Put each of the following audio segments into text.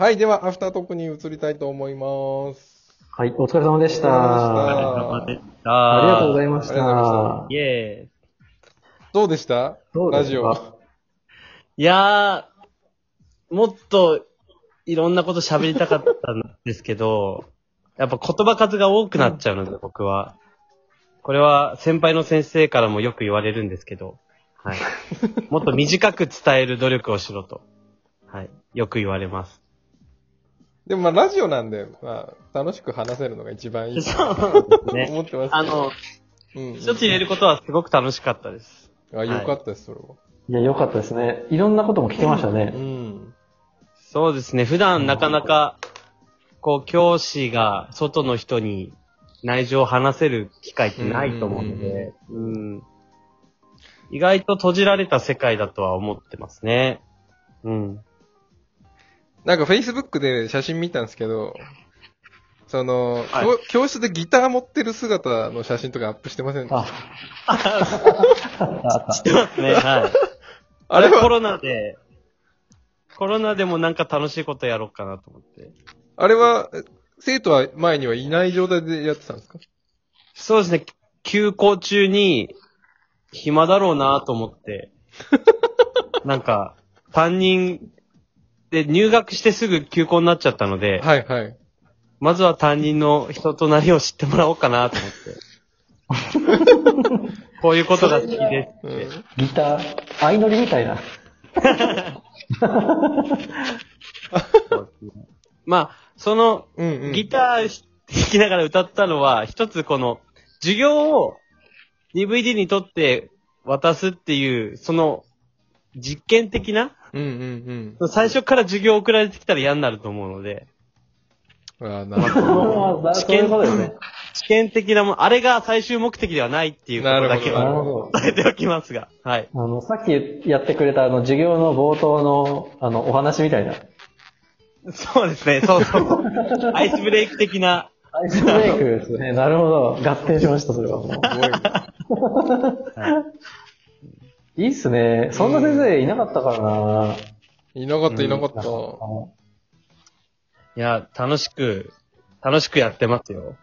はい、では、アフタートークに移りたいと思います。はい、お疲れ様でした。お疲れ様でした。ありがとうございました。イェーイ。どうでした？どうですかラジオ。いやー、もっといろんなこと喋りたかったんですけど、やっぱ言葉数が多くなっちゃうので、僕は。これは先輩の先生からもよく言われるんですけど、はい。もっと短く伝える努力をしろと。はい。よく言われます。でもまあ、ラジオなんで、まあ、楽しく話せるのが一番いいとそうですね。思ってます。あの、うん、一つ言えることはすごく楽しかったです。あ、よかったです、それは。いや、よかったですね。いろんなことも聞けましたうね。ん。そうですね。普段なかなか、こう、教師が外の人に内情を話せる機会ってないと思うので、うん。意外と閉じられた世界だとは思ってますね。うん。なんか、Facebook で写真見たんですけど、その、はい教教室でギター持ってる姿の写真とかアップしてませんでした？あ、あったあった知ってますね。はい。あれは、コロナで、コロナでもなんか楽しいことやろうかなと思って。あれは、え生徒は前にはいない状態でやってたんですか？そうですね。休校中に、暇だろうなと思って、なんか、担任で入学してすぐ休校になっちゃったので、はいはい。まずは担任の人となりを知ってもらおうかなと思って。こういうことが好きですうんって。ギター、相乗りみたいな。まあ、その、うんうん。ギター弾きながら歌ったのは、一つこの、授業を DVD に撮って渡すっていう、その、実験的なうんうん最初から授業送られてきたら嫌になると思うので、うん。ああ、なるほど。ああそうですね。試験的なもん、あれが最終目的ではないっていうことだけなるはほど。伝えておきますが、はい。あの、さっきやってくれたあの、授業の冒頭の、あの、お話みたいな。そうですね、そうそう。アイスブレイク的な、アイスブレイクですね。なるほど。合点しました、それはもう。すごい。い いっすね。そんな先生いなかったからな。いなかった、いなかった。いや、楽しく、楽しくやってますよ。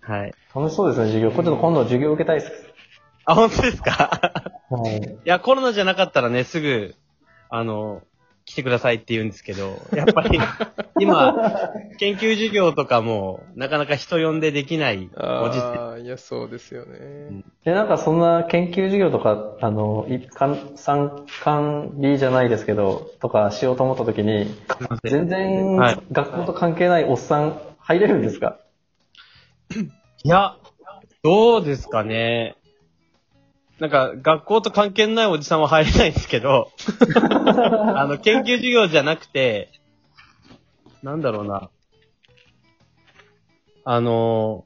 はい。楽しそうですね、授業。これちょっと今度授業受けたいです。あ、本当ですか？はい。いや、コロナじゃなかったらね、すぐ、あの、来てくださいって言うんですけど、やっぱり、今、研究授業とかも、なかなか人呼んでできないご時世。ああ、いや、そうですよね。で、なんかそんな研究授業とか、あの、一貫、参観理じゃないですけど、とかしようと思った時に、全然はい学校と関係ないおっさん入れるんですか？いや、どうですかね。なんか、学校と関係ないおじさんは入れないんですけど、あの、研究授業じゃなくて、なんだろうな。あの、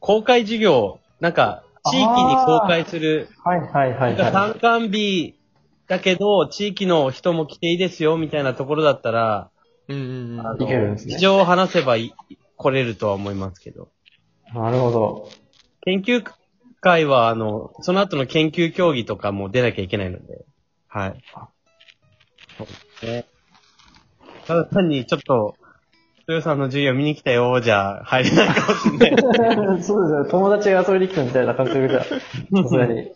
公開授業、なんか、地域に公開する、はいはいはいなんかは参観日だけど、地域の人も来ていいですよ、みたいなところだったら、うんうんうん。あいけるんですね事情を話せばい来れるとは思いますけど。い。なるほど。研究会は、あの、その後の研究競技とかも出なきゃいけないので、はい。そうですね。ただ単にちょっと、豊さんの授業見に来たよ、じゃ入れないかもしれない。そうですね。友達が遊びに来たみたいな感覚じゃ、さすがに。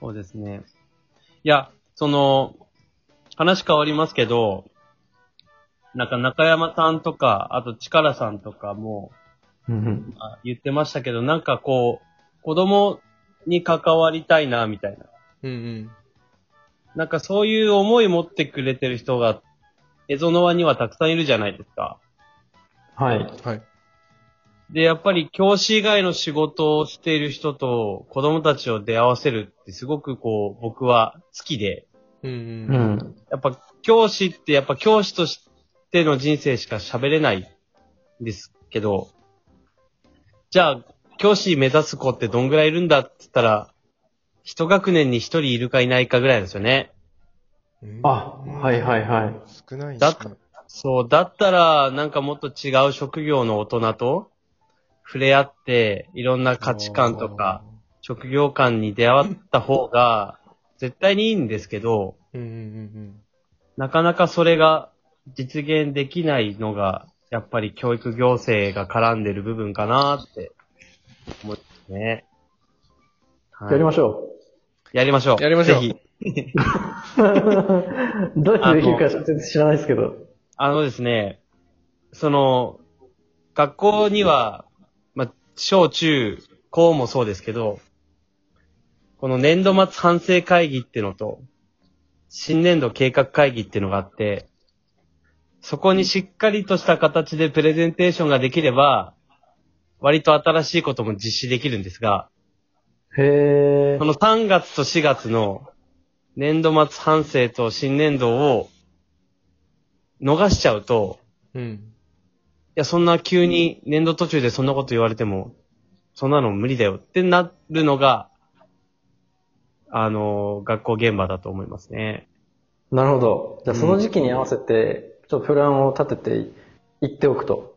そうですね。いや、その、話変わりますけど、なんか中山さんとか、あと力さんとかも、うんあ言ってましたけど、なんかこう、子供に関わりたいな、みたいな。うんうん。なんかそういう思い持ってくれてる人が、エゾノワにはたくさんいるじゃないですか。はい。はい。で、やっぱり教師以外の仕事をしている人と子供たちを出会わせるってすごくこう、僕は好きで、うんううん。ん。やっぱ教師ってやっぱ教師としての人生しか喋れないんですけど、じゃあ、教師目指す子ってどんぐらいいるんだって言ったら、一学年に一人いるかいないかぐらいですよね。うんあはいはいはい。少ないだそう、だったら、なんかもっと違う職業の大人と触れ合って、いろんな価値観とか、職業観に出会った方が、絶対にいいんですけど、うんうんうんなかなかそれが実現できないのが、やっぱり教育行政が絡んでる部分かなって思いますね。はいやりましょやりましょう。やりましょうぜひ。う。どうやってできるか全然知らないですけど。あのですね、その、学校には、まあ、小中高もそうですけど、この年度末反省会議っていうのと、新年度計画会議っていうのがあって、そこにしっかりとした形でプレゼンテーションができれば、割と新しいことも実施できるんですが、へえこ。の3月と4月の年度末反省と新年度を逃しちゃうと、うん。いや、そんな急に年度途中でそんなこと言われても、そんなの無理だよってなるのが、あの、学校現場だと思いますね。なるほど。じゃあその時期に合わせて、ちょっとプランを立てていっておくと。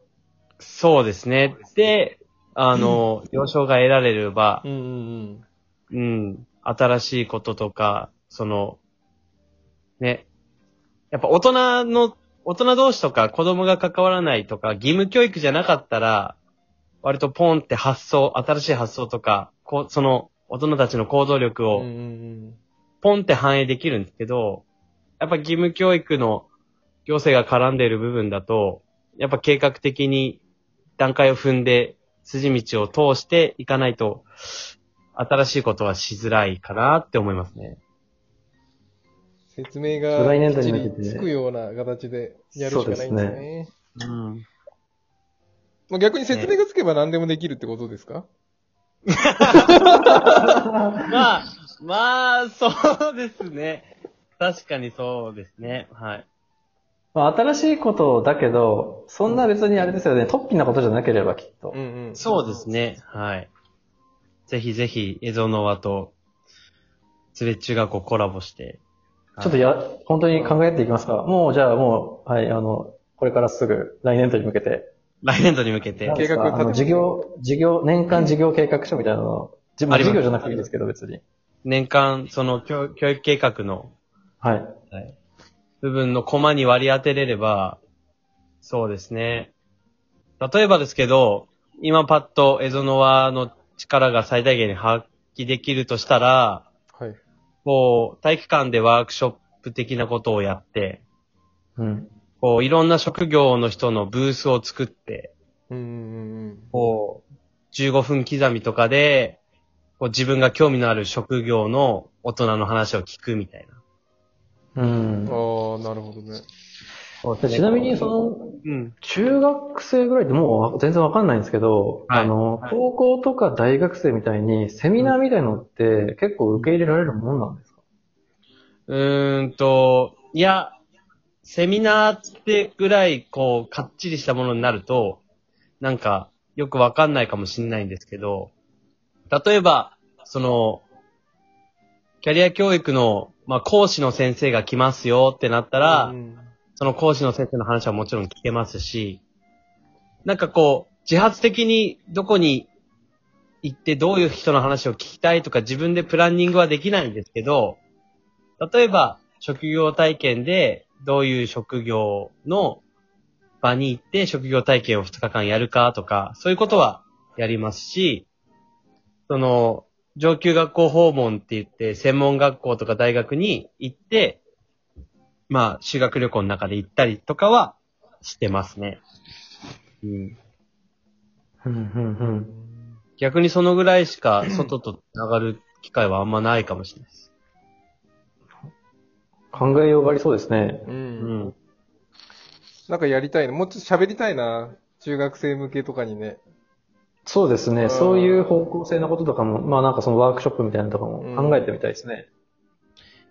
そうですね。で、あの、了承が得られればう、んうんうん、新しいこととか、その、ね、やっぱ大人の、大人同士とか子供が関わらないとか、義務教育じゃなかったら、割とポンって発想、新しい発想とか、こう、その、大人たちの行動力うん。をポンって反映できるんですけど、やっぱ義務教育の行政が絡んでいる部分だと、やっぱ計画的に段階を踏んで、筋道を通していかないと、新しいことはしづらいかなって思いますね。説明が来年度きっちに向けてりつくような形でやるしかないんですね。うん。まあ、逆に説明がつけば何でもできるってことですか、まあ、まあ、そうですね。確かにそうですね。はい。まあ、新しいことだけど、そんな別にあれですよね、突飛なことじゃなければきっと。うんうん。そうですね。はい。ぜひぜひ、エゾノワと、ツレッ中学校コラボして。ちょっとや、本当に考えていきますか。もう、じゃあもう、はい、あの、これからすぐ来年度に向けて。来年度に向けて計画立てあの、事業、事業、年間事業計画書みたいなの、あります事業じゃなくていいですけど、別に。年間、その教教育計画のはい。部分のコマに割り当てれれば、そうですね。例えばですけど、今パッとエゾノワの力が最大限に発揮できるとしたら、はい。こう、体育館でワークショップ的なことをやって、うん。こう、いろんな職業の人のブースを作って、うんこう、15分刻みとかで、こう自分が興味のある職業の大人の話を聞くみたいな。うん。うん。ああ、なるほどね。でちなみに、その、うん。中学生ぐらいってもう全然わかんないんですけど、はいあの、高校とか大学生みたいにセミナーみたいのって結構受け入れられるもんなんですか？うーんと、いや、セミナーってぐらい、こう、かっちりしたものになると、なんか、よくわかんないかもしれないんですけど、例えば、その、キャリア教育の、まあ、講師の先生が来ますよってなったら、うんその講師の先生の話はもちろん聞けますし、なんかこう、自発的にどこに行ってどういう人の話を聞きたいとか自分でプランニングはできないんですけど、例えば職業体験でどういう職業の場に行って職業体験を2日間やるかとか、そういうことはやりますし、その、上級学校訪問って言って専門学校とか大学に行って、まあ、修学旅行の中で行ったりとかはしてますね。うん。うん、うん、うん。逆にそのぐらいしか外と繋がる機会はあんまないかもしれないです。考えようがありそうですね。う。うんん。なんかやりたいな。もうちょっと喋りたいな。中学生向けとかにね。そうですね。うんそういう方向性のこととかも、まあなんかそのワークショップみたいなのとかも考えてみたいですね。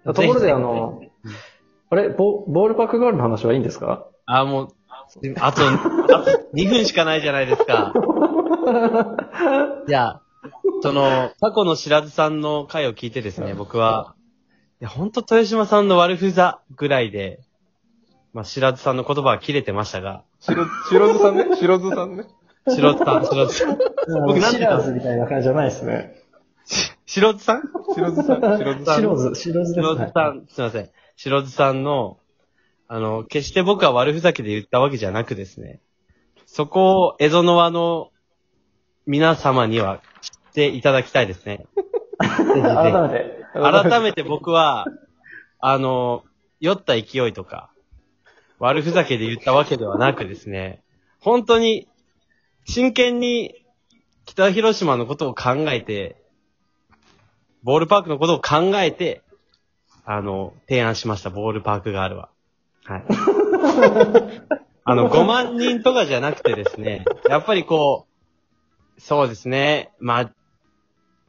ところであの、あれ？ボ、ボールパークガールの話はいいんですか？あ、もう、あと、あと2分しかないじゃないですか。いや、その、過去の白津さんの回を聞いてですね、僕は、いや、ほんと豊島さんの悪ふざぐらいで、まあ、白津さんの言葉は切れてましたが、白、白津さんね？白津さんね？白津さん、白津さん。僕なんてシラーズみたいな感じじゃないですね。白津さん？白津さん？白津さん？シローズ、シローズですね白津。さん、すいません。白津さんの、あの、決して僕は悪ふざけで言ったわけじゃなくですね、そこをエゾノワの皆様には知っていただきたいですね。改めて。改めて僕は、あの、酔った勢いとか、悪ふざけで言ったわけではなくですね、本当に、真剣に北広島のことを考えて、ボールパークのことを考えて、あの、提案しました、ボールパークガールは。はい。あの、5万人とかじゃなくてですね、やっぱりこう、そうですね、まあ、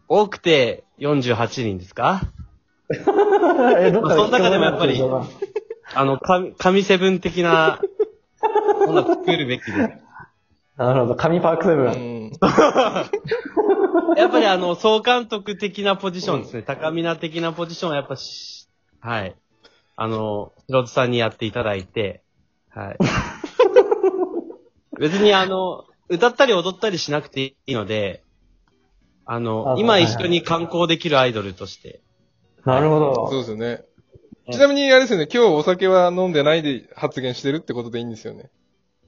多くて48人ですか？え、どっかまあその中でもやっぱりあの、神、神セブン的な、ものを作るべきで。たなるほど。神パークセブうン。ん。やっぱりあの、総監督的なポジションですね。高見な的なポジションはやっぱし、はい。あの、ヒロトさんにやっていただいて、はい。別にあの、歌ったり踊ったりしなくていいので、あの、今あはいはい一緒に観光できるアイドルとして。なるほそうど。ですよね。ちなみにあれですよね、今日お酒は飲んでないで発言してるってことでいいんですよね。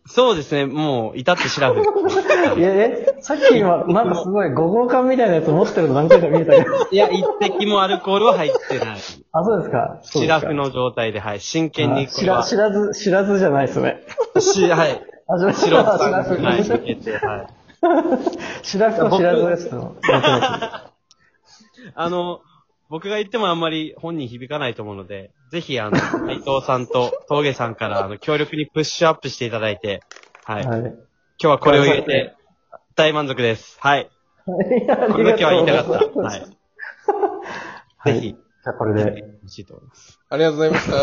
そうですね、もう、至ってシラフ。いや、え、さっき今、なんかすごい、5号館みたいなやつ持ってるの何回か見えたけど。いや、一滴もアルコールは入ってない。あ、そうですか。シラフ。の状態で、はい。真剣にあ知ら。知らず、知らずじゃないですね。し、はい。あ、知ら白さん知らず。に、はい、向けて、はい。知らずと知らずですの。あの、僕が言ってもあんまり本人響かないと思うので、ぜひ、あの、内藤さんと峠さんから、あの、強力にプッシュアップしていただいて、はい。今はい。日はこれを入れて、大満足です。はい。これだけは言いたかった。はい。はいぜひ、じゃあこれで。欲しいと思います。ありがとうございました。